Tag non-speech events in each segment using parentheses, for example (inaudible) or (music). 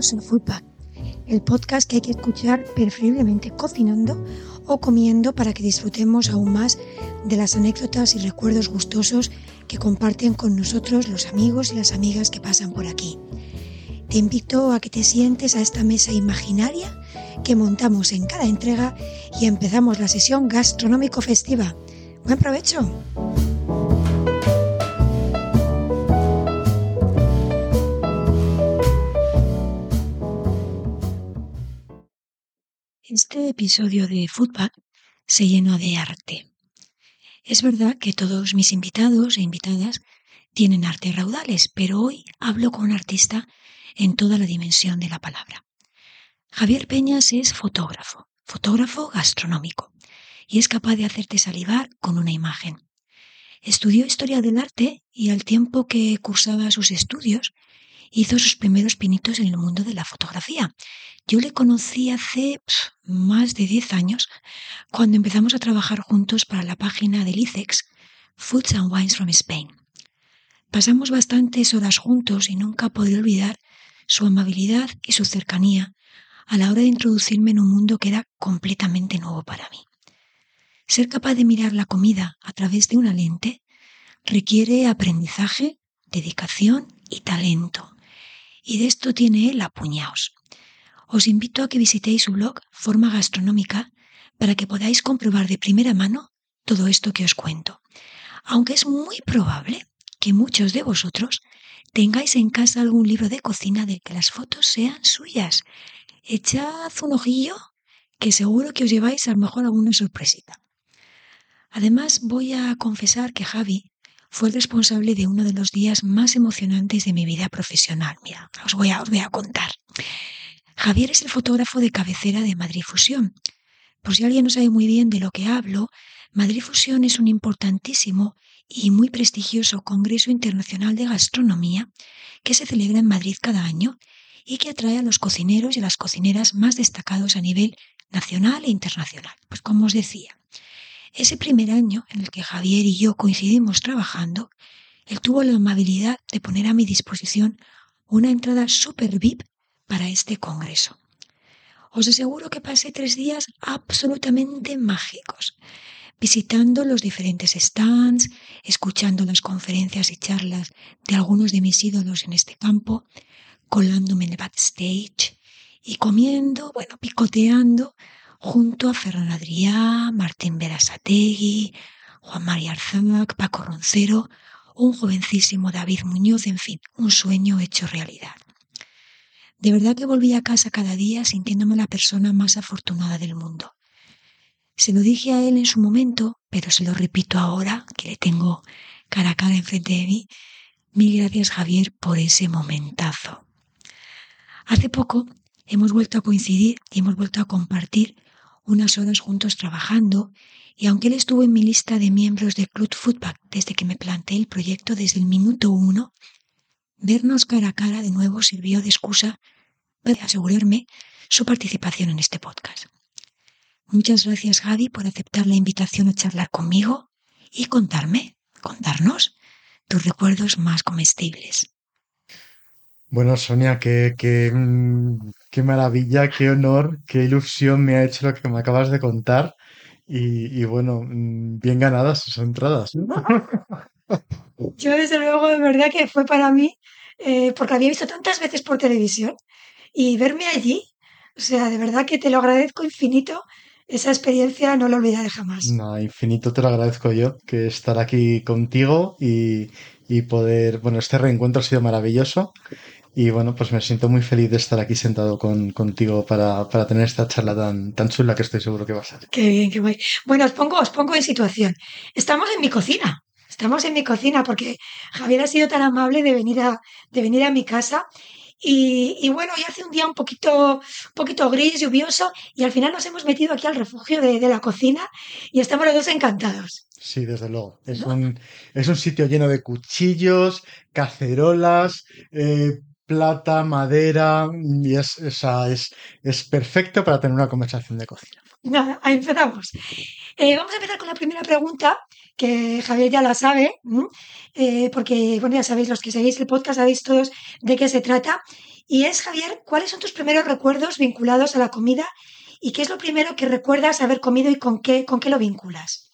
Bienvenidos a Foodpack, el podcast que hay que escuchar preferiblemente cocinando o comiendo para que disfrutemos aún más de las anécdotas y recuerdos gustosos que comparten con nosotros los amigos y las amigas que pasan por aquí. Te invito a que te sientes a esta mesa imaginaria que montamos en cada entrega y empezamos la sesión gastronómico festiva. Buen provecho. Este episodio de Foodpack se llenó de arte. Es verdad que todos mis invitados e invitadas tienen arte raudales, pero hoy hablo con un artista en toda la dimensión de la palabra. Javier Peñas es fotógrafo, fotógrafo gastronómico, y es capaz de hacerte salivar con una imagen. Estudió historia del arte y al tiempo que cursaba sus estudios hizo sus primeros pinitos en el mundo de la fotografía. Yo le conocí hace más de 10 años cuando empezamos a trabajar juntos para la página del ICEX, Foods and Wines from Spain. Pasamos bastantes horas juntos y nunca podré olvidar su amabilidad y su cercanía a la hora de introducirme en un mundo que era completamente nuevo para mí. Ser capaz de mirar la comida a través de una lente requiere aprendizaje, dedicación y talento y de esto tiene él apuñaos. Os invito a que visitéis su blog Forma Gastronómica para que podáis comprobar de primera mano todo esto que os cuento. Aunque es muy probable que muchos de vosotros tengáis en casa algún libro de cocina de que las fotos sean suyas. Echad un ojillo que seguro que os lleváis a lo mejor alguna sorpresita. Además, voy a confesar que Javi fue el responsable de uno de los días más emocionantes de mi vida profesional. Mira, os voy a, os voy a contar. Javier es el fotógrafo de cabecera de Madrid Fusión. Por si alguien no sabe muy bien de lo que hablo, Madrid Fusión es un importantísimo y muy prestigioso Congreso Internacional de Gastronomía que se celebra en Madrid cada año y que atrae a los cocineros y a las cocineras más destacados a nivel nacional e internacional. Pues como os decía, ese primer año en el que Javier y yo coincidimos trabajando, él tuvo la amabilidad de poner a mi disposición una entrada super VIP para este congreso. Os aseguro que pasé tres días absolutamente mágicos, visitando los diferentes stands, escuchando las conferencias y charlas de algunos de mis ídolos en este campo, colándome en el backstage y comiendo, bueno, picoteando junto a Ferran Adrià, Martín Berasategui, Juan María Arzac, Paco Roncero, un jovencísimo David Muñoz, en fin, un sueño hecho realidad. De verdad que volví a casa cada día sintiéndome la persona más afortunada del mundo. Se lo dije a él en su momento, pero se lo repito ahora, que le tengo cara a cara enfrente de mí. Mil gracias Javier por ese momentazo. Hace poco hemos vuelto a coincidir y hemos vuelto a compartir unas horas juntos trabajando y aunque él estuvo en mi lista de miembros del Club Footback desde que me planteé el proyecto desde el minuto uno, vernos cara a cara de nuevo sirvió de excusa para asegurarme su participación en este podcast. Muchas gracias Javi por aceptar la invitación a charlar conmigo y contarme, contarnos tus recuerdos más comestibles. Bueno, Sonia, qué, qué maravilla, qué honor, qué ilusión me ha hecho lo que me acabas de contar. Y, y bueno, mm, bien ganadas sus entradas. (laughs) (laughs) Yo desde luego, de verdad que fue para mí, eh, porque había visto tantas veces por televisión y verme allí, o sea, de verdad que te lo agradezco infinito. Esa experiencia no la olvidaré jamás. No, infinito te lo agradezco yo, que estar aquí contigo y, y poder, bueno, este reencuentro ha sido maravilloso y bueno, pues me siento muy feliz de estar aquí sentado con, contigo para, para, tener esta charla tan, tan chula que estoy seguro que va a ser. Qué bien, qué guay. Bueno, os pongo, os pongo en situación. Estamos en mi cocina. Estamos en mi cocina porque Javier ha sido tan amable de venir a, de venir a mi casa. Y, y bueno, hoy hace un día un poquito, un poquito gris, lluvioso, y al final nos hemos metido aquí al refugio de, de la cocina y estamos los dos encantados. Sí, desde luego. Es, ¿No? un, es un sitio lleno de cuchillos, cacerolas, eh, plata, madera, y es, es, es perfecto para tener una conversación de cocina. (laughs) Nada, ahí empezamos. Eh, vamos a empezar con la primera pregunta, que Javier ya la sabe, eh, porque, bueno, ya sabéis, los que seguís el podcast sabéis todos de qué se trata. Y es, Javier, ¿cuáles son tus primeros recuerdos vinculados a la comida y qué es lo primero que recuerdas haber comido y con qué, con qué lo vinculas?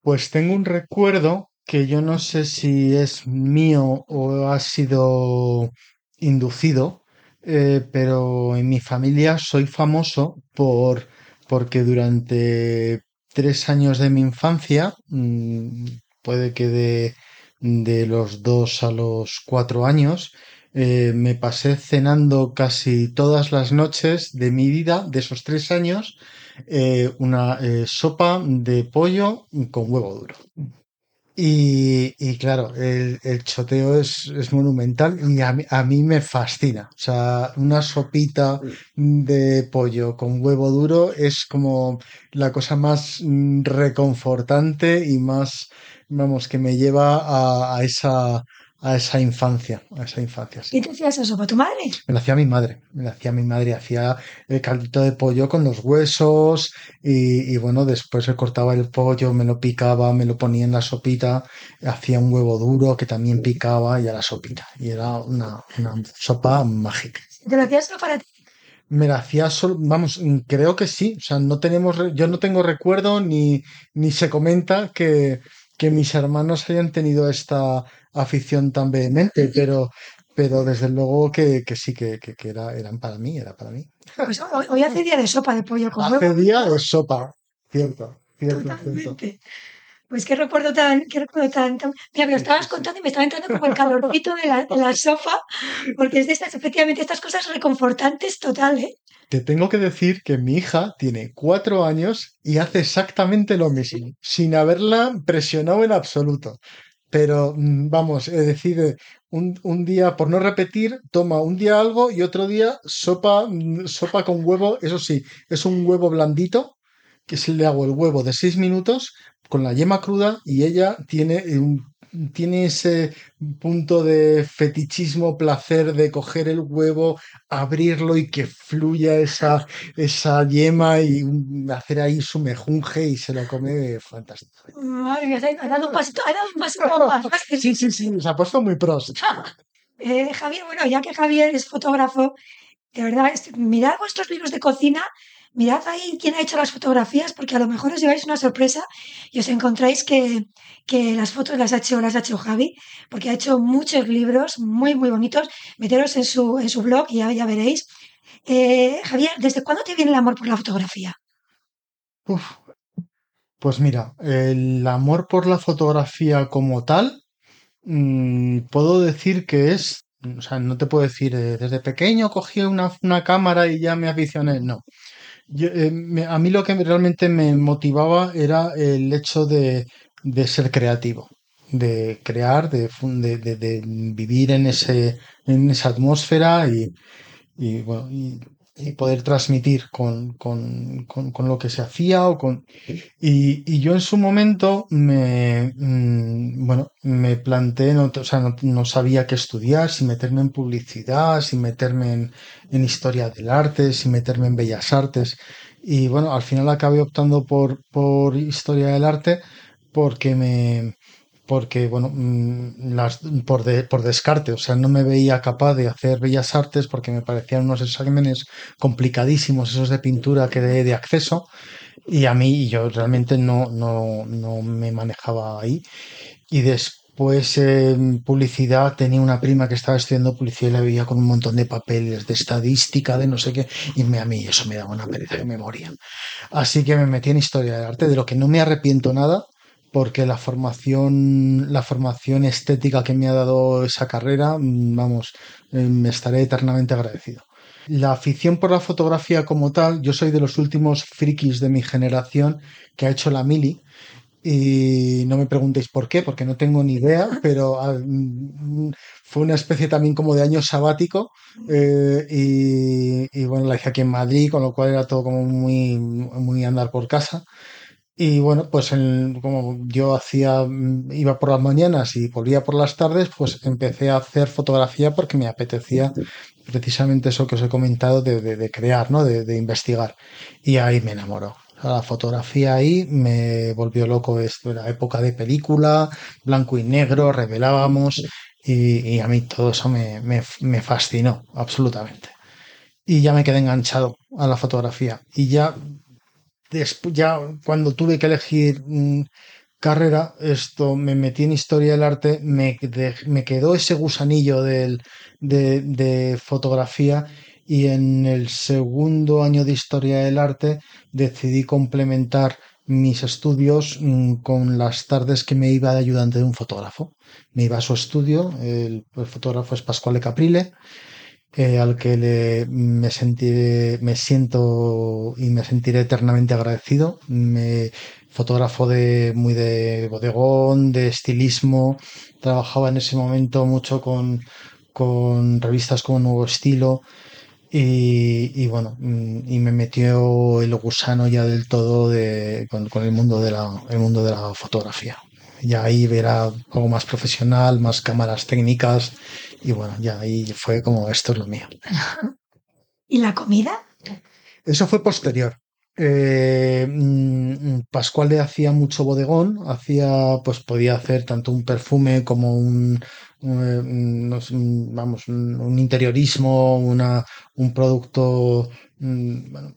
Pues tengo un recuerdo que yo no sé si es mío o ha sido inducido, eh, pero en mi familia soy famoso por porque durante tres años de mi infancia, mm, puede que de, de los dos a los cuatro años, eh, me pasé cenando casi todas las noches de mi vida, de esos tres años, eh, una sopa de pollo con huevo duro. Y, y claro, el, el choteo es, es monumental y a mí, a mí me fascina. O sea, una sopita de pollo con huevo duro es como la cosa más mm, reconfortante y más, vamos, que me lleva a, a esa, a esa infancia, a esa infancia. sí. ¿Quién te hacía esa sopa? ¿Tu madre? Me la hacía mi madre, me la hacía mi madre, hacía el caldito de pollo con los huesos y, y bueno, después se cortaba el pollo, me lo picaba, me lo ponía en la sopita, hacía un huevo duro que también picaba y a la sopita. Y era una, una sopa mágica. ¿Te lo hacías solo para ti? Me la hacía solo, vamos, creo que sí, o sea, no tenemos, yo no tengo recuerdo ni, ni se comenta que, que mis hermanos hayan tenido esta afición tan vehemente, pero, pero desde luego que, que sí, que, que, que era, eran para mí, era para mí. Pues hoy, hace día de sopa de pollo con Hace huevo. día de sopa, cierto, cierto, cierto. Totalmente. Pues qué recuerdo tan, qué recuerdo tan, tan- Mira, me lo estabas contando y me estaba entrando como el calorcito de la, de la sopa, porque es de estas, efectivamente, estas cosas reconfortantes total, ¿eh? Te tengo que decir que mi hija tiene cuatro años y hace exactamente lo mismo, sin haberla presionado en absoluto. Pero mm, vamos, es eh, un, un día, por no repetir, toma un día algo y otro día sopa, mm, sopa con huevo. Eso sí, es un huevo blandito, que se le hago el huevo de seis minutos con la yema cruda y ella tiene, un- tiene ese punto de fetichismo, placer de coger el huevo, abrirlo y que fluya esa, esa yema y hacer ahí su mejunje y se lo come fantástico. Madre mía, ha dado un pasito, ha dado un pasito más. (laughs) Sí, sí, sí, se ha puesto muy pros. (laughs) Eh, Javier, bueno, ya que Javier es fotógrafo, de verdad, mirad vuestros libros de cocina, mirad ahí quién ha hecho las fotografías, porque a lo mejor os lleváis una sorpresa y os encontráis que, que las fotos las ha hecho, las ha hecho Javi, porque ha hecho muchos libros muy, muy bonitos. Meteros en su, en su blog y ya, ya veréis. Eh, Javier, ¿desde cuándo te viene el amor por la fotografía? Uf, pues mira, el amor por la fotografía como tal, mm, puedo decir que es, o sea, no te puedo decir, eh, desde pequeño cogí una, una cámara y ya me aficioné, no. Yo, eh, me- a mí lo que realmente me motivaba era el hecho de, de ser creativo, de crear, de, de- de vivir en ese, en esa atmósfera y, y, bueno, y, y poder transmitir con, con, con, con lo que se hacía o con... Y, y yo en su momento me, mm, bueno, me planteé, no, o sea, no, no sabía qué estudiar, si meterme en publicidad, si meterme en, en historia del arte, si meterme en bellas artes. Y bueno, al final acabé optando por, por historia del arte porque me, porque bueno, mm, las, por, de- por descarte, o sea, no me veía capaz de hacer bellas artes porque me parecían unos exámenes complicadísimos, esos de pintura que de, de acceso. Y a mí yo realmente no, no, no me manejaba ahí. Y después en publicidad tenía una prima que estaba estudiando publicidad y la veía con un montón de papeles de estadística, de no sé qué, y me, a mí eso me daba una pereza que me moría. Así que me metí en historia del arte, de lo que no me arrepiento nada, porque la formación, la formación estética que me ha dado esa carrera, mm, vamos, eh, me estaré eternamente agradecido. La afición por la fotografía como tal, yo soy de los últimos frikis de mi generación que ha hecho la mili y no me preguntéis por qué, porque no tengo ni idea, (laughs) pero ah, mm, fue una especie también como de año sabático eh, y, y bueno, la hice aquí en Madrid, con lo cual era todo como muy, muy andar por casa. Y bueno, pues en- como yo hacía, mm, iba por las mañanas y volvía por las tardes, pues empecé a hacer fotografía porque me apetecía precisamente eso que os he comentado de, de- crear, ¿no? De, de investigar. Y ahí me enamoró. La fotografía ahí me volvió loco. Esto era época de película, blanco y negro, revelábamos y, a mí todo eso me, me, fascinó absolutamente. Y ya me quedé enganchado a la fotografía. Y ya, después, ya cuando tuve que elegir mm, carrera, esto me metí en historia del arte, me, me quedó ese gusanillo del, de, de fotografía y en el segundo año de historia del arte decidí complementar mis estudios mm, con las tardes que me iba de ayudante de un fotógrafo. Me iba a su estudio, el, fotógrafo es Pascual Caprile, eh, al que le, me, sentiré, me siento y me sentiré eternamente agradecido. Me, fotógrafo de, muy de bodegón, de estilismo, trabajaba en ese momento mucho con, con revistas como Nuevo Estilo, y, bueno, mm, y me metió el gusano ya del todo de, con, el, mundo de la, el mundo de la fotografía. Ya ahí verá algo más profesional, más cámaras técnicas y bueno, ya ahí fue como esto es lo mío. (laughs) ¿Y la comida? Eso fue posterior. Eh, mm, Pascual le hacía mucho bodegón, hacía, pues podía hacer tanto un perfume como un, vamos, un interiorismo, una, un producto, mm, bueno,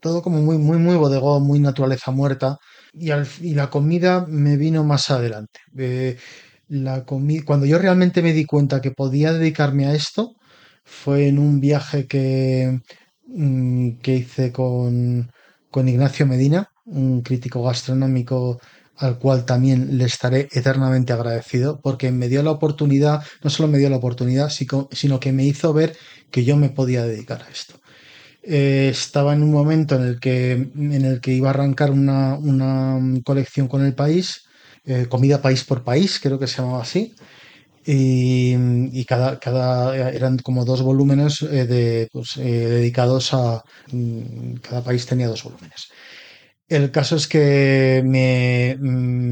todo como muy, muy, muy bodegón, muy naturaleza muerta. Y, al, y la comida me vino más adelante. Eh, la cuando yo realmente me di cuenta que podía dedicarme a esto, fue en un viaje que, mm, que hice con, con Ignacio Medina, un crítico gastronómico al cual también le estaré eternamente agradecido, porque me dio la oportunidad, no solo me dio la oportunidad, sino que me hizo ver que yo me podía dedicar a esto. Eh, estaba en un momento en el que, en el que iba a arrancar una, colección con el país, eh, comida país por país, creo que se llamaba así, y, cada, cada, eran como dos volúmenes eh, pues, dedicados a... Mm, cada país tenía dos volúmenes. El caso es que me,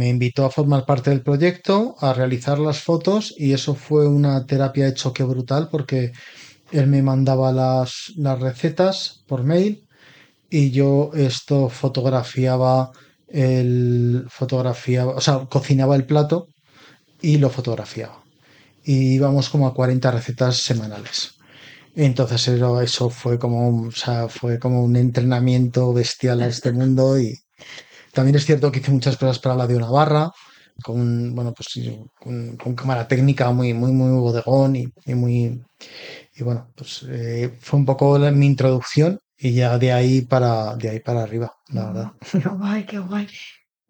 invitó a formar parte del proyecto, a realizar las fotos y eso fue una terapia de choque brutal porque él me mandaba las, las recetas por mail y yo esto fotografiaba el fotografiaba, o sea, cocinaba el plato y lo fotografiaba. Y íbamos como a 40 recetas semanales. Entonces eso, fue como, o sea, fue como un entrenamiento bestial a este mundo y también es cierto que hice muchas cosas para la de una barra, con, bueno, pues con, cámara técnica muy, muy, muy bodegón y, muy, y bueno, pues eh, fue un poco mi introducción y ya de ahí para, de ahí para arriba, la verdad. (laughs) Qué guay, qué guay.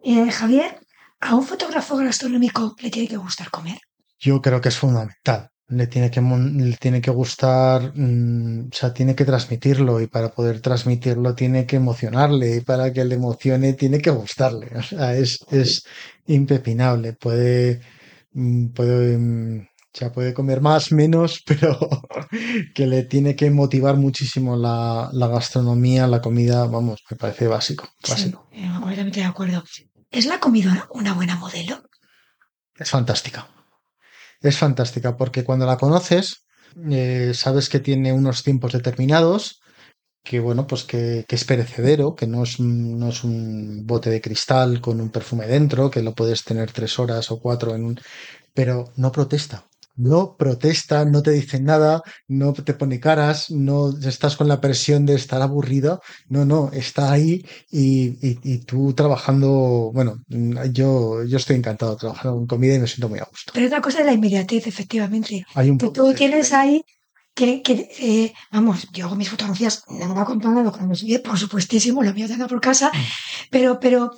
Eh, Javier, ¿a un fotógrafo gastronómico le tiene que gustar comer? Yo creo que es fundamental le tiene que, le tiene que gustar, mm, o sea, tiene que transmitirlo y para poder transmitirlo tiene que emocionarle y para que le emocione tiene que gustarle. O sea, es, es impepinable. Puede, mm, puede, mm, ya puede comer más, menos, (laughs) pero que le tiene que motivar muchísimo la, la gastronomía, la comida, vamos, me parece básico. básico. Sí, completamente de acuerdo. ¿Es la comida una buena modelo? Es fantástica es fantástica porque cuando la conoces, eh, sabes que tiene unos tiempos determinados, que bueno, pues que, es perecedero, que no es, no es, un bote de cristal con un perfume dentro, que lo puedes tener tres horas o cuatro en un... pero no protesta no protesta, no te dice nada, no te pone caras, no estás con la presión de estar aburrido, no, no, está ahí y, tú trabajando, bueno, yo, yo estoy encantado trabajando con comida y me siento muy a gusto. Pero otra cosa es la inmediatez, efectivamente. Hay un que tú tienes ahí que, que eh, vamos, yo hago mis fotografías, nada comparado con los por supuestísimo, lo mío tengo por casa, mm. pero, pero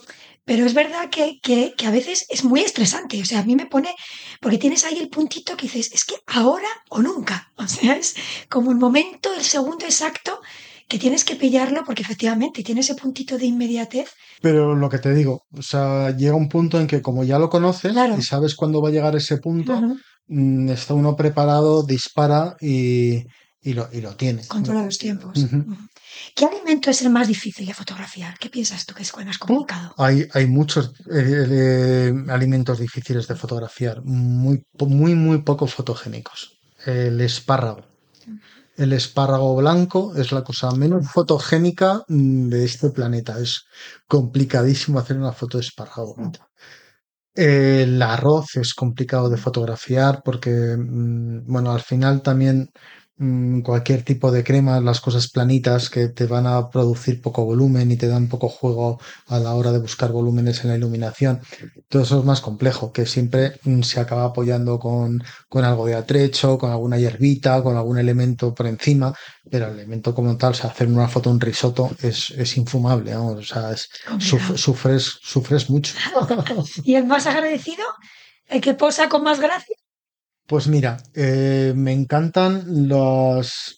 pero es verdad que, que, que, a veces es muy estresante. O sea, a mí me pone, porque tienes ahí el puntito que dices, es que ahora o nunca. (laughs) O sea, es como el momento, el segundo exacto que tienes que pillarlo porque efectivamente tiene ese puntito de inmediatez. Pero lo que te digo, o sea, llega un punto en que como ya lo conoces y sabes cuándo va a llegar ese punto, mm, está uno preparado, dispara y, y lo, y lo tiene. Controla los tiempos. ¿Qué alimento es el más difícil de fotografiar? ¿Qué piensas tú que es el más complicado? Hay, hay muchos eh, eh, alimentos difíciles de fotografiar, muy, muy, muy poco fotogénicos. El espárrago. el espárrago blanco es la cosa menos fotogénica mm, de este planeta. Es complicadísimo hacer una foto de espárrago. El arroz es complicado de fotografiar porque, mm, bueno, al final también mm, cualquier tipo de crema, las cosas planitas que te van a producir poco volumen y te dan poco juego a la hora de buscar volúmenes en la iluminación. Todo eso es más complejo, que siempre mm, se acaba apoyando con, con algo de atrecho, con alguna hierbita, con algún elemento por encima, pero el elemento como tal, o sea, hacer una foto, un risotto, es, es infumable, o sea, es, sufres, sufres mucho. (laughs) ¿Y el más agradecido? ¿El que posa con más gracia? Pues mira, eh, me encantan los,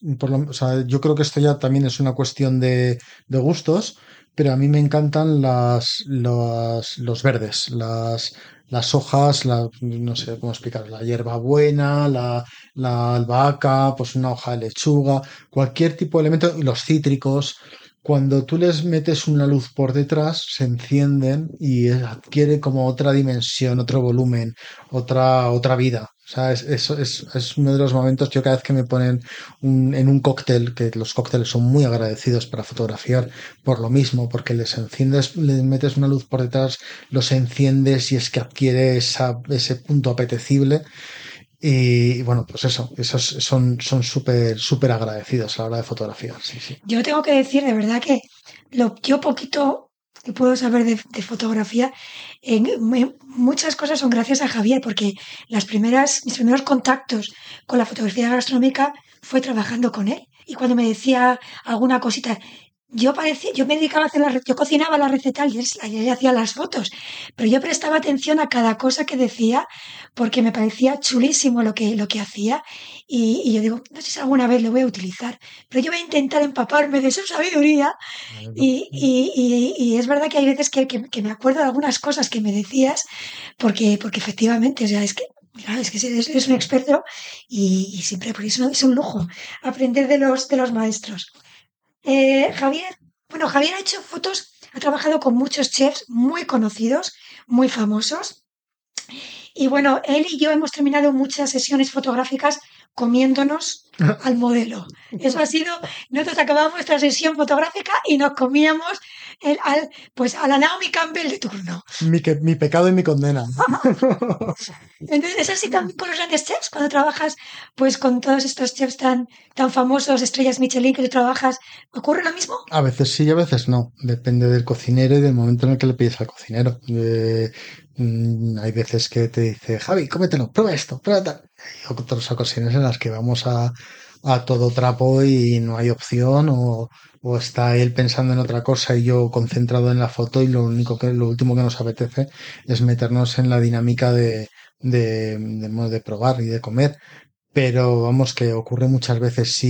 yo creo que esto ya también es una cuestión de, gustos, pero a mí me encantan las, los, los verdes, las, las hojas, la, no sé cómo explicar, la hierbabuena, la, la albahaca, pues una hoja de lechuga, cualquier tipo de elemento, los cítricos. Cuando tú les metes una luz por detrás, se encienden y adquiere como otra dimensión, otro volumen, otra, otra vida. O sea, es, es, es, uno de los momentos, yo cada vez que me ponen en un cóctel, que los cócteles son muy agradecidos para fotografiar por lo mismo, porque les enciendes, les metes una luz por detrás, los enciendes y es que adquiere ese punto apetecible. Y, bueno, pues eso, esos son son súper, súper agradecidos a la hora de fotografiar. Yo tengo que decir de verdad que lo yo poquito puedo saber de, fotografía, muchas cosas son gracias a Javier, porque las primeras, mis primeros contactos con la fotografía gastronómica fue trabajando con él. Y cuando me decía alguna cosita, yo parecía, yo me dedicaba a hacer la, re- yo cocinaba la receta y hacía las fotos, pero yo prestaba atención a cada cosa que decía porque me parecía chulísimo lo que, lo que hacía y, y yo digo, no sé si alguna vez lo voy a utilizar, pero yo voy a intentar empaparme de su sabiduría y, y- y- y es verdad que hay veces que, que- que me acuerdo de algunas cosas que me decías porque, porque efectivamente, o sea, es que... Claro, es que eres, un experto y, y siempre por eso es un lujo aprender de los, de los maestros. Eh, Javier, bueno, Javier ha hecho fotos, ha trabajado con muchos chefs muy conocidos, muy famosos. Y bueno, él y yo hemos terminado muchas sesiones fotográficas comiéndonos al modelo. Eso ha sido, nosotros acabamos nuestra sesión fotográfica y nos comíamos el- al, pues a la Naomi Campbell de turno. Mi, que- mi pecado y mi condena. (laughs) Entonces, es así también con los grandes chefs, cuando trabajas pues con todos estos chefs tan, tan famosos, estrellas Michelin que tú trabajas, ¿ocurre lo mismo? A veces sí y a veces no. Depende del cocinero y del momento en el que le pides al cocinero. Eh, mm, hay veces que te dice, Javi, cómetelo, prueba esto, prueba tal. Hay otras ocasiones en las que vamos a, a todo trapo y no hay opción o, o está él pensando en otra cosa y yo concentrado en la foto y lo único que, lo último que nos apetece es meternos en la dinámica de, de, de, de probar y de comer. Pero vamos, que ocurre muchas veces sí,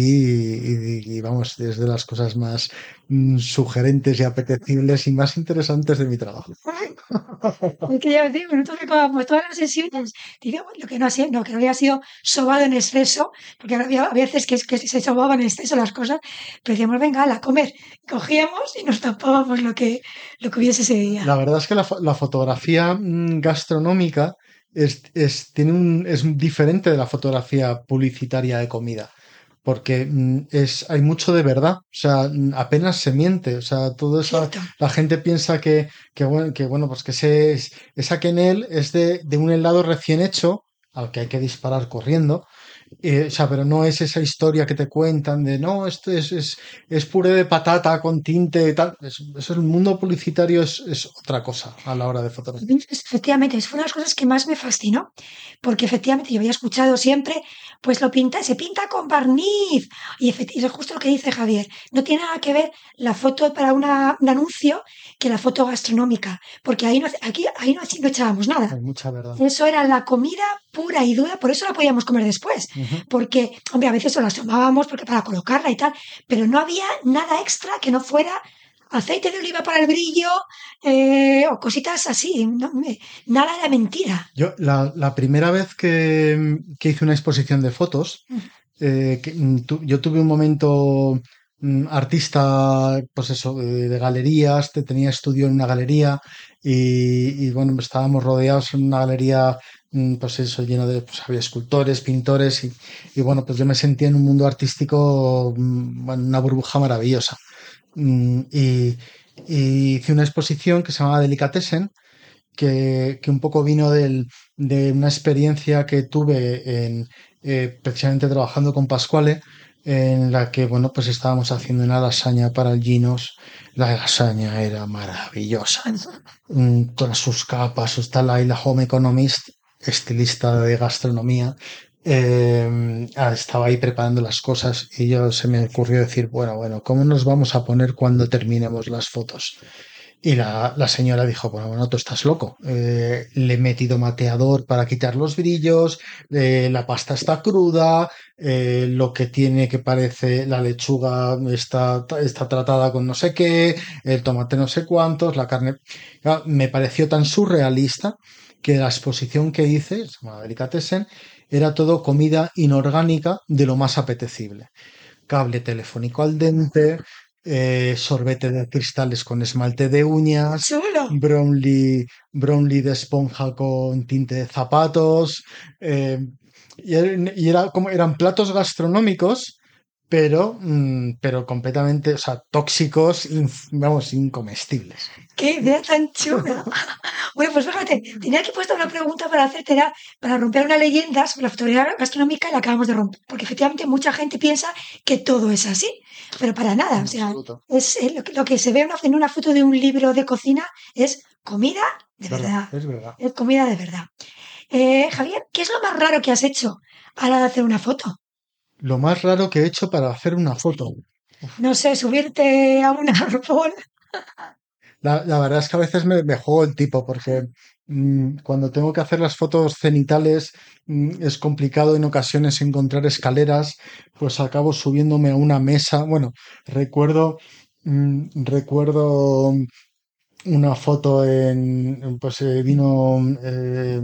y, y- y vamos, es de las cosas más mm, sugerentes y apetecibles y más interesantes de mi trabajo. (laughs) Es que ya digo, nosotros acabamos todas las sesiones, digamos, lo que no, ha sido- no, que no había sido sobado en exceso, porque había a veces que, se sobaban en exceso las cosas, pero decíamos, venga, a comer. Cogíamos y nos tapábamos lo que, lo que hubiese ese día. La verdad es que la, la fotografía mm, gastronómica es, es, tiene un, es diferente de la fotografía publicitaria de comida. Porque mm, es, hay mucho de verdad, o sea, mm, apenas se miente, o sea, todo eso, Cierto. la gente piensa que, que bueno, que bueno, pues que ese, es- esa quenel es de, de un helado recién hecho, al que hay que disparar corriendo, eh, o sea, pero no es esa historia que te cuentan de no, esto es, es, es puré de patata con tinte y tal. Es- Eso, el mundo publicitario es, es otra cosa a la hora de fotografiar. Efectivamente, fue una de las cosas que más me fascinó, porque efectivamente yo había escuchado siempre, pues lo pinta, se pinta con barniz. Y es justo lo que dice Javier, no tiene nada que ver la foto para una- un anuncio que la foto gastronómica, porque ahí no, aquí, ahí no, no echábamos nada. Hay mucha verdad. Eso era la comida pura y dura, por eso la podíamos comer después. Porque, hombre, a veces solo la tomábamos porque para colocarla y tal, pero no había nada extra que no fuera aceite de oliva para el brillo eh, o cositas así. no me- nada era mentira. Yo, la, la primera vez que, que hice una exposición de fotos, Mm. eh, que, mm, tu- yo tuve un momento artista, pues eso, de, galerías, te- tenía estudio en una galería y, bueno, estábamos rodeados en una galería, mm, pues eso, lleno de, pues había escultores, pintores y, bueno, pues yo me sentía en un mundo artístico, mm, bueno, una burbuja maravillosa. Mm, y, y hice una exposición que se llamaba Delicatessen, que, que un poco vino del- de una experiencia que tuve en, eh, precisamente trabajando con Pasquale, en la que, bueno, pues estábamos haciendo una lasaña para el Ginos. La lasaña era maravillosa, mm, con sus capas, ahí la Home Economist, estilista de gastronomía, eh, ah, estaba ahí preparando las cosas y yo se me ocurrió decir, bueno, bueno, ¿cómo nos vamos a poner cuando terminemos las fotos? Y la, señora dijo, bueno, bueno, tú estás loco. Eh, le he metido mateador para quitar los brillos, eh, la pasta está cruda, eh, lo que tiene que parece la lechuga está, está tratada con no sé qué, el tomate no sé cuántos, la carne... Me pareció tan surrealista que la exposición que hice, se llama Delicatessen, era todo comida inorgánica de lo más apetecible cable telefónico al dente, eh, sorbete de cristales con esmalte de uñas, Chulo. Brownlee, Brownlee de esponja con tinte de zapatos. eh, y, er- y era como, eran platos gastronómicos, pero, mm, pero completamente, o sea, tóxicos, inf- vamos, incomestibles. ¡Qué idea tan chula! (laughs) Bueno, pues fíjate, tenía aquí puesta una pregunta para hacerte, era para romper una leyenda sobre la fotografía gastronómica y la acabamos de romper. Porque efectivamente mucha gente piensa que todo es así, pero para nada. O sea, absoluto. es, eh, lo, que, lo que se ve en una, en una foto de un libro de cocina es comida de ¿Verdad? verdad. Es verdad. Es comida de verdad. Eh, Javier, ¿qué es lo más raro que has hecho a la hora de hacer una foto? Lo más raro que he hecho para hacer una foto. No sé, subirte a un (laughs) árbol. La, la verdad es que a veces me, me juego el tipo porque mm, cuando tengo que hacer las fotos cenitales mm, es complicado en ocasiones encontrar escaleras, pues acabo subiéndome a una mesa. Bueno, recuerdo, mm, recuerdo una foto en, en, pues eh, vino eh,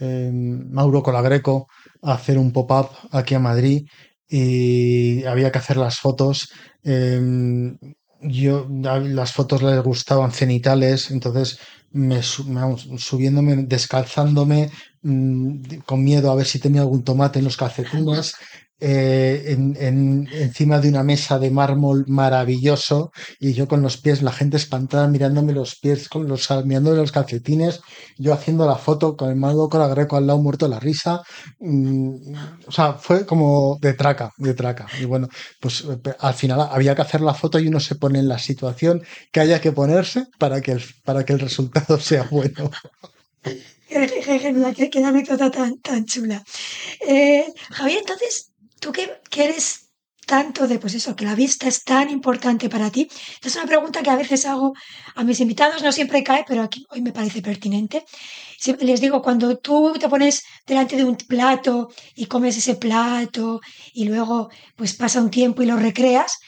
eh, Mauro Colagreco hacer un pop-up aquí a Madrid y había que hacer las fotos. eh, yo, las fotos les gustaban cenitales, entonces me, subiéndome, descalzándome, mm, con miedo a ver si tenía algún tomate en los calcetines, (laughs) eh, en- en- encima de una mesa de mármol maravilloso y yo con los pies, la gente espantada mirándome los pies, con los, mirándome los calcetines, yo haciendo la foto con el Mauro con la Greco al lado muerto la risa. mm, o sea, fue como de traca, de traca. Y bueno, pues eh, al final había que hacer la foto y uno se pone en la situación que haya que ponerse para que el, para que el resultado (laughs) sea bueno. Qué genial, qué, qué anécdota tan, tan chula. Eh, Javier, entonces, tú que, que eres tanto de, pues eso, que la vista es tan importante para ti, es una pregunta que a veces hago a mis invitados, no siempre cae, pero aquí hoy me parece pertinente. Les digo, cuando tú te pones delante de un plato y comes ese plato y luego pues pasa un tiempo y lo recreas,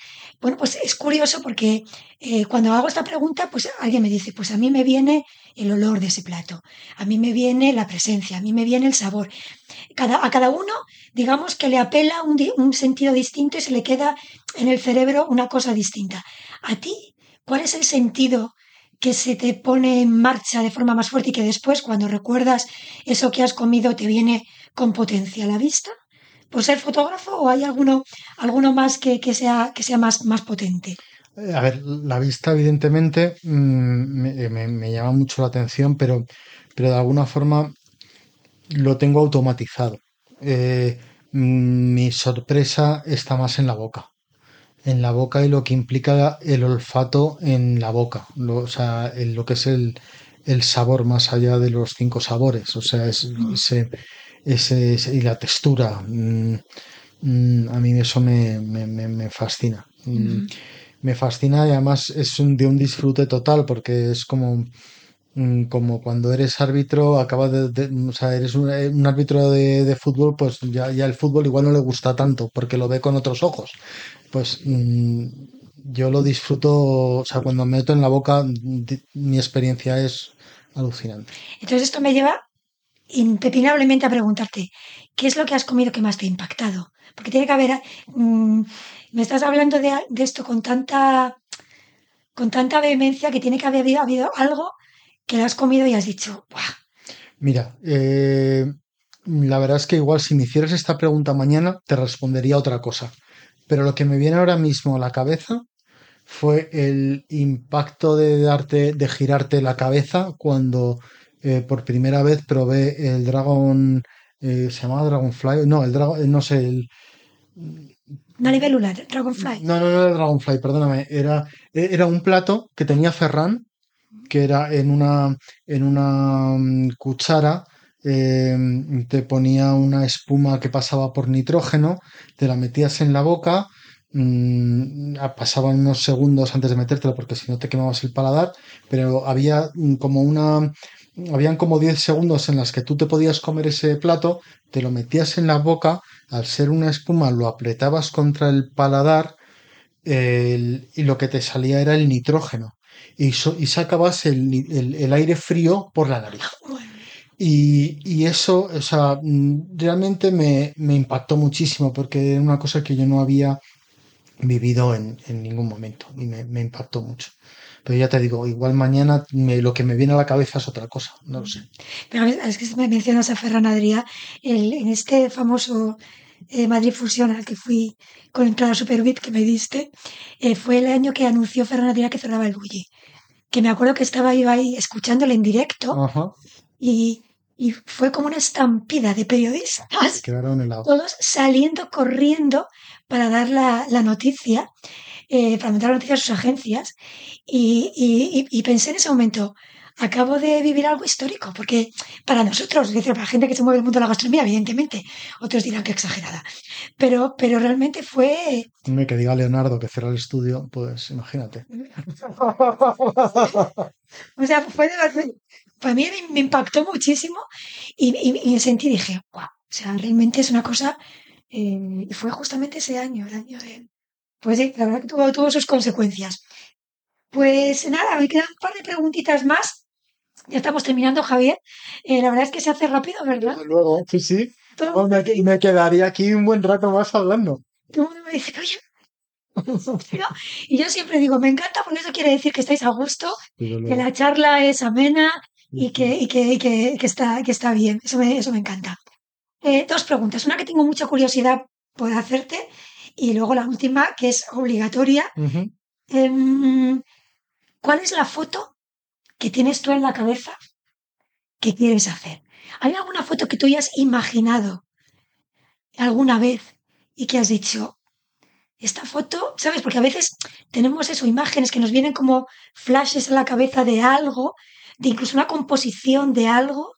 bueno, pues es curioso porque eh, cuando hago esta pregunta, pues alguien me dice, pues a mí me viene el olor de ese plato, a mí me viene la presencia, a mí me viene el sabor. A cada uno, digamos que le apela un, un sentido distinto y se le queda en el cerebro una cosa distinta. ¿A ti cuál es el sentido que se te pone en marcha de forma más fuerte y que después, cuando recuerdas eso que has comido, te viene con potencia a la vista? ¿Por ser fotógrafo o hay alguno, alguno más que, que sea, que sea más, más potente? Eh, A ver, la vista evidentemente mm, me, me- me llama mucho la atención, pero, pero de alguna forma lo tengo automatizado. Eh, mm, mi sorpresa está más en la boca. En la boca y lo que implica el olfato en la boca. Lo- o sea, en lo que es el, el sabor más allá de los cinco sabores. O sea, es, ese, ese- y la textura. mm, mm, a mí eso me, me, me- me fascina. Mm, me fascina y además es un, de un disfrute total porque es como, como cuando eres árbitro, acabas de, de- o sea, eres un, eh, un árbitro de, de fútbol, pues ya, ya el fútbol igual no le gusta tanto porque lo ve con otros ojos. Pues mm, yo lo disfruto, o sea, cuando me meto en la boca, di- mi experiencia es alucinante. Entonces esto me lleva impepinablemente a preguntarte, ¿qué es lo que has comido que más te ha impactado? Porque tiene que haber, mm, me estás hablando de, esto con tanta, con tanta vehemencia que tiene que haber habido, algo que lo has comido y has dicho, ¡buah! Mira, eh, la verdad es que igual si me hicieras esta pregunta mañana te respondería otra cosa. Pero lo que me viene ahora mismo a la cabeza fue el impacto de darte, de girarte la cabeza cuando eh, por primera vez probé el Dragon, eh, se llamaba Dragonfly, no, el Dragon, no sé, el una libélula, Dragonfly. No, no, no era Dragonfly, perdóname. Era, era un plato que tenía Ferran, que era en una, en una mm, cuchara, em, te ponía una espuma que pasaba por nitrógeno, te la metías en la boca, mmm, pasaban unos segundos antes de metértela porque si no te quemabas el paladar, pero había mm, como una habían como 10 segundos en las que tú te podías comer ese plato, te lo metías en la boca, al ser una espuma lo apretabas contra el paladar y lo que te salía era el nitrógeno y, y sacabas el, aire frío por la nariz. Y, eso, o sea, mm, realmente me, impactó muchísimo porque era una cosa que yo no había vivido en, ningún momento y me impactó mucho. Pero ya te digo, igual mañana lo que me viene a la cabeza es otra cosa, no lo sé. Pero es que me mencionas a Ferran Adrià, en este famoso eh, Madrid Fusión al que fui con entrada Super VIP que me diste, eh, fue el año que anunció Ferran Adrià que cerraba el Bulli. Que me acuerdo que estaba yo ahí escuchándole en directo y y fue como una estampida de periodistas. Todos saliendo corriendo para dar la, la noticia eh, para mandar noticias a sus agencias y, pensé en ese momento, acabo de vivir algo histórico, porque para nosotros, es decir, para la gente que se mueve en el mundo de la gastronomía, evidentemente, otros dirán que exagerada, pero, pero realmente fue... Que diga Leonardo que cierra el estudio, pues imagínate. (laughs) o sea, fue para mí me impactó muchísimo y, y, me sentí, dije, wow, o sea, realmente es una cosa, eh, y fue justamente ese año, el año de, pues sí, la verdad que tuvo, sus consecuencias. Pues nada, me quedan un par de preguntitas más. Ya estamos terminando, Javier. Eh, la verdad es que se hace rápido, ¿verdad? luego, sí, sí. Y me, quedaría aquí un buen rato más hablando. Todo el mundo me dice, oye, (laughs) y yo siempre digo, me encanta porque eso quiere decir que estáis a gusto, que la charla es amena y que, que, está, que está bien. Eso me, eso me encanta. Eh, dos preguntas. Una que tengo mucha curiosidad por hacerte y luego la última, que es obligatoria. Em, ¿Cuál es la foto que tienes tú en la cabeza que quieres hacer? ¿Hay alguna foto que tú hayas imaginado alguna vez y que has dicho, esta foto, ¿sabes? Porque a veces tenemos eso, imágenes que nos vienen como flashes a la cabeza de algo, de incluso una composición de algo.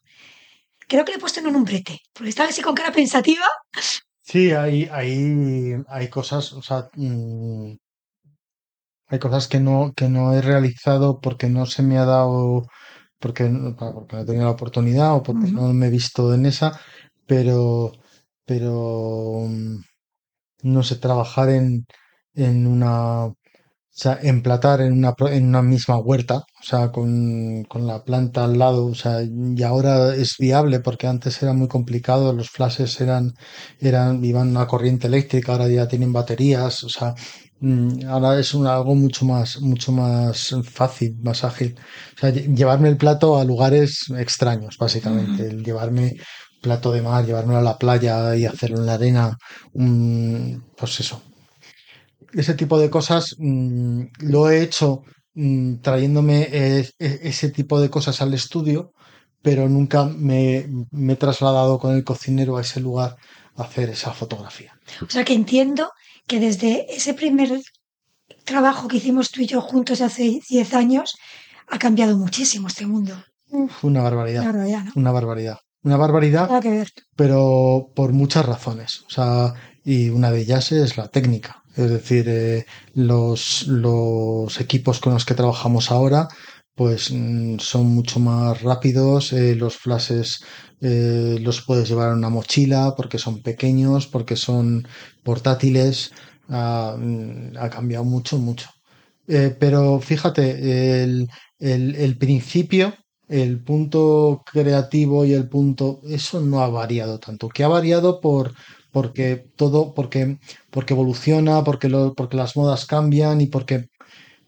Creo que le he puesto en un umbrete, porque estaba así con cara pensativa Sí, hay, hay, hay cosas, o sea, mm, hay cosas que no, que no he realizado porque no se me ha dado, porque, porque no he tenido la oportunidad o porque no me he visto en esa, pero, pero, mm, no sé, trabajar en, en una o sea, emplatar en una, en una misma huerta, o sea, con, con, la planta al lado, o sea, y ahora es viable porque antes era muy complicado, los flashes eran, eran, iban a corriente eléctrica, ahora ya tienen baterías, o sea, mm, ahora es un, algo mucho más, mucho más fácil, más ágil. O sea, llevarme el plato a lugares extraños, básicamente, el llevarme plato de mar, llevármelo a la playa y hacerlo en la arena, pues eso, ese tipo de cosas mm, lo he hecho mm, trayéndome ese tipo de cosas al estudio, pero nunca me, he trasladado con el cocinero a ese lugar a hacer esa fotografía. O sea que entiendo que desde ese primer trabajo que hicimos tú y yo juntos hace 10 años, ha cambiado muchísimo este mundo. una barbaridad. Una barbaridad, Una barbaridad. Una barbaridad, pero por muchas razones. O sea, y una de ellas es la técnica. Es decir, eh, los, los, equipos con los que trabajamos ahora pues mm, son mucho más rápidos, eh, los flashes eh, los puedes llevar en una mochila porque son pequeños, porque son portátiles, ha, mm, cambiado mucho, mucho. pero fíjate, el, el, principio el punto creativo y el punto, eso no ha variado tanto, que ha variado por, porque todo, porque, porque evoluciona, porque, lo, porque las modas cambian y porque,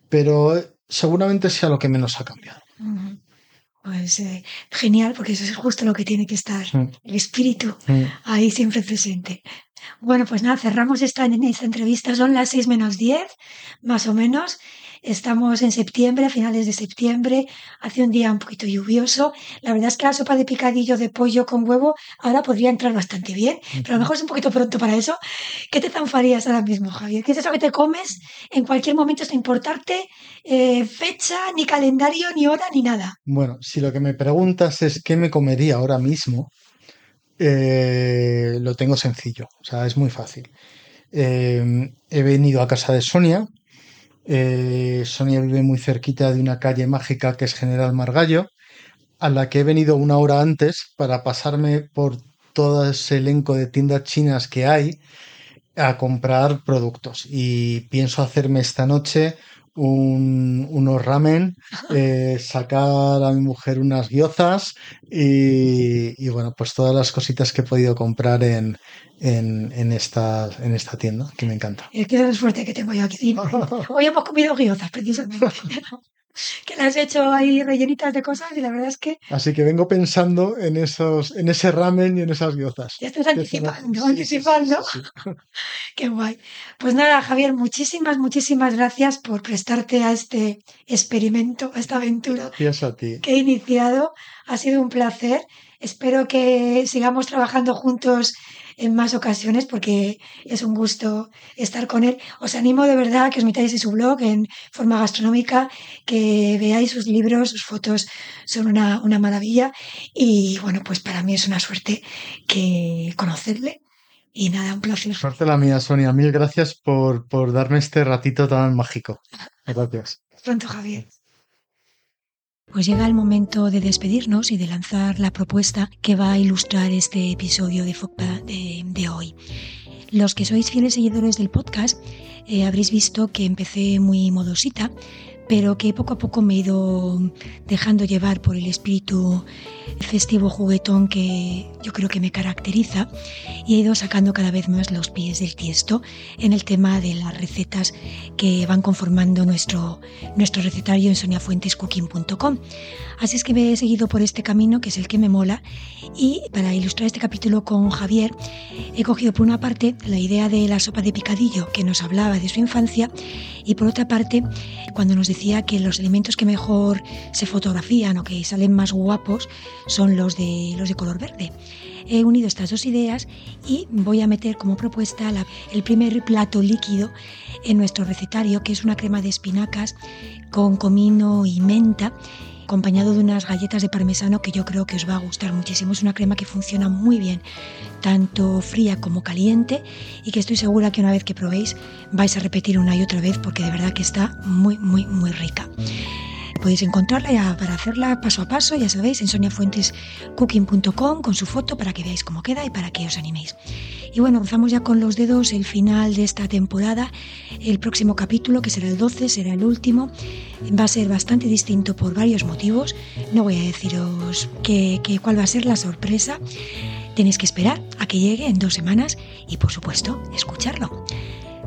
pero eh, seguramente sea lo que menos ha cambiado. Pues eh, genial, porque eso es justo lo que tiene que estar, el espíritu ahí siempre presente. Bueno, pues nada, cerramos esta, esta entrevista, son las 6 menos 10, más o menos. Estamos en septiembre, a finales de septiembre, hace un día un poquito lluvioso. La verdad es que la sopa de picadillo de pollo con huevo ahora podría entrar bastante bien, pero a lo mejor es un poquito pronto para eso. ¿Qué te zanfarías ahora mismo, Javier? ¿Qué es eso que te comes en cualquier momento sin importarte eh, fecha, ni calendario, ni hora, ni nada? Bueno, si lo que me preguntas es qué me comería ahora mismo, eh, lo tengo sencillo, o sea, es muy fácil. Eh, he venido a casa de Sonia, eh, Sonia vive muy cerquita de una calle mágica que es General Margallo, a la que he venido una hora antes para pasarme por todo ese elenco de tiendas chinas que hay a comprar productos. Y pienso hacerme esta noche un, unos ramen, eh, sacar a mi mujer unas guiozas y, bueno, pues todas las cositas que he podido comprar en, en, esta, en esta tienda, que me encanta. Es que es la suerte que tengo yo aquí. (laughs) Hoy hemos comido guiozas, precisamente. (laughs) (laughs) que las he hecho ahí rellenitas de cosas y la verdad es que... Así que vengo pensando en esos, en ese ramen y en esas guiozas. Ya estás anticipando, anticipando. (laughs) Qué guay. Pues nada, Javier, muchísimas, muchísimas gracias por prestarte a este experimento, a esta aventura. Gracias a ti. Que he iniciado. Ha sido un placer. Espero que sigamos trabajando juntos en más ocasiones porque es un gusto estar con él. Os animo de verdad a que os metáis en su blog en forma gastronómica, que veáis sus libros, sus fotos son una, una maravilla y bueno, pues para mí es una suerte que conocerle. Y nada, un placer. Suerte la mía, Sonia. Mil gracias por, por darme este ratito tan mágico. Gracias. Pronto, Javier. Pues llega el momento de despedirnos y de lanzar la propuesta que va a ilustrar este episodio de FOCPA de, hoy. Los que sois fieles seguidores del podcast eh, habréis visto que empecé muy modosita, pero que poco a poco me he ido dejando llevar por el espíritu festivo juguetón que yo creo que me caracteriza y he ido sacando cada vez más los pies del tiesto en el tema de las recetas que van conformando nuestro, nuestro recetario en soniafuentescooking.com. Así es que me he seguido por este camino que es el que me mola y para ilustrar este capítulo con Javier he cogido por una parte la idea de la sopa de picadillo que nos hablaba de su infancia y por otra parte cuando nos decía que los elementos que mejor se fotografían o que salen más guapos son los de, los de color verde. He unido estas dos ideas y voy a meter como propuesta el primer plato líquido en nuestro recetario, que es una crema de espinacas con comino y menta acompañado de unas galletas de parmesano que yo creo que os va a gustar muchísimo. Es una crema que funciona muy bien, tanto fría como caliente, y que estoy segura que una vez que probéis vais a repetir una y otra vez porque de verdad que está muy, muy, muy rica. Podéis encontrarla ya para hacerla paso a paso, ya sabéis, en soniafuentescooking.com con su foto para que veáis cómo queda y para que os animéis. Y bueno, empezamos ya con los dedos el final de esta temporada. El próximo capítulo, que será el 12, será el último. Va a ser bastante distinto por varios motivos. No voy a deciros que, cuál va a ser la sorpresa. Tenéis que esperar a que llegue en dos semanas y por supuesto escucharlo.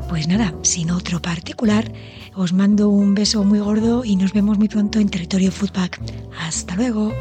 Pues nada, sin otro particular, os mando un beso muy gordo y nos vemos muy pronto en Territorio Foodpack. Hasta luego.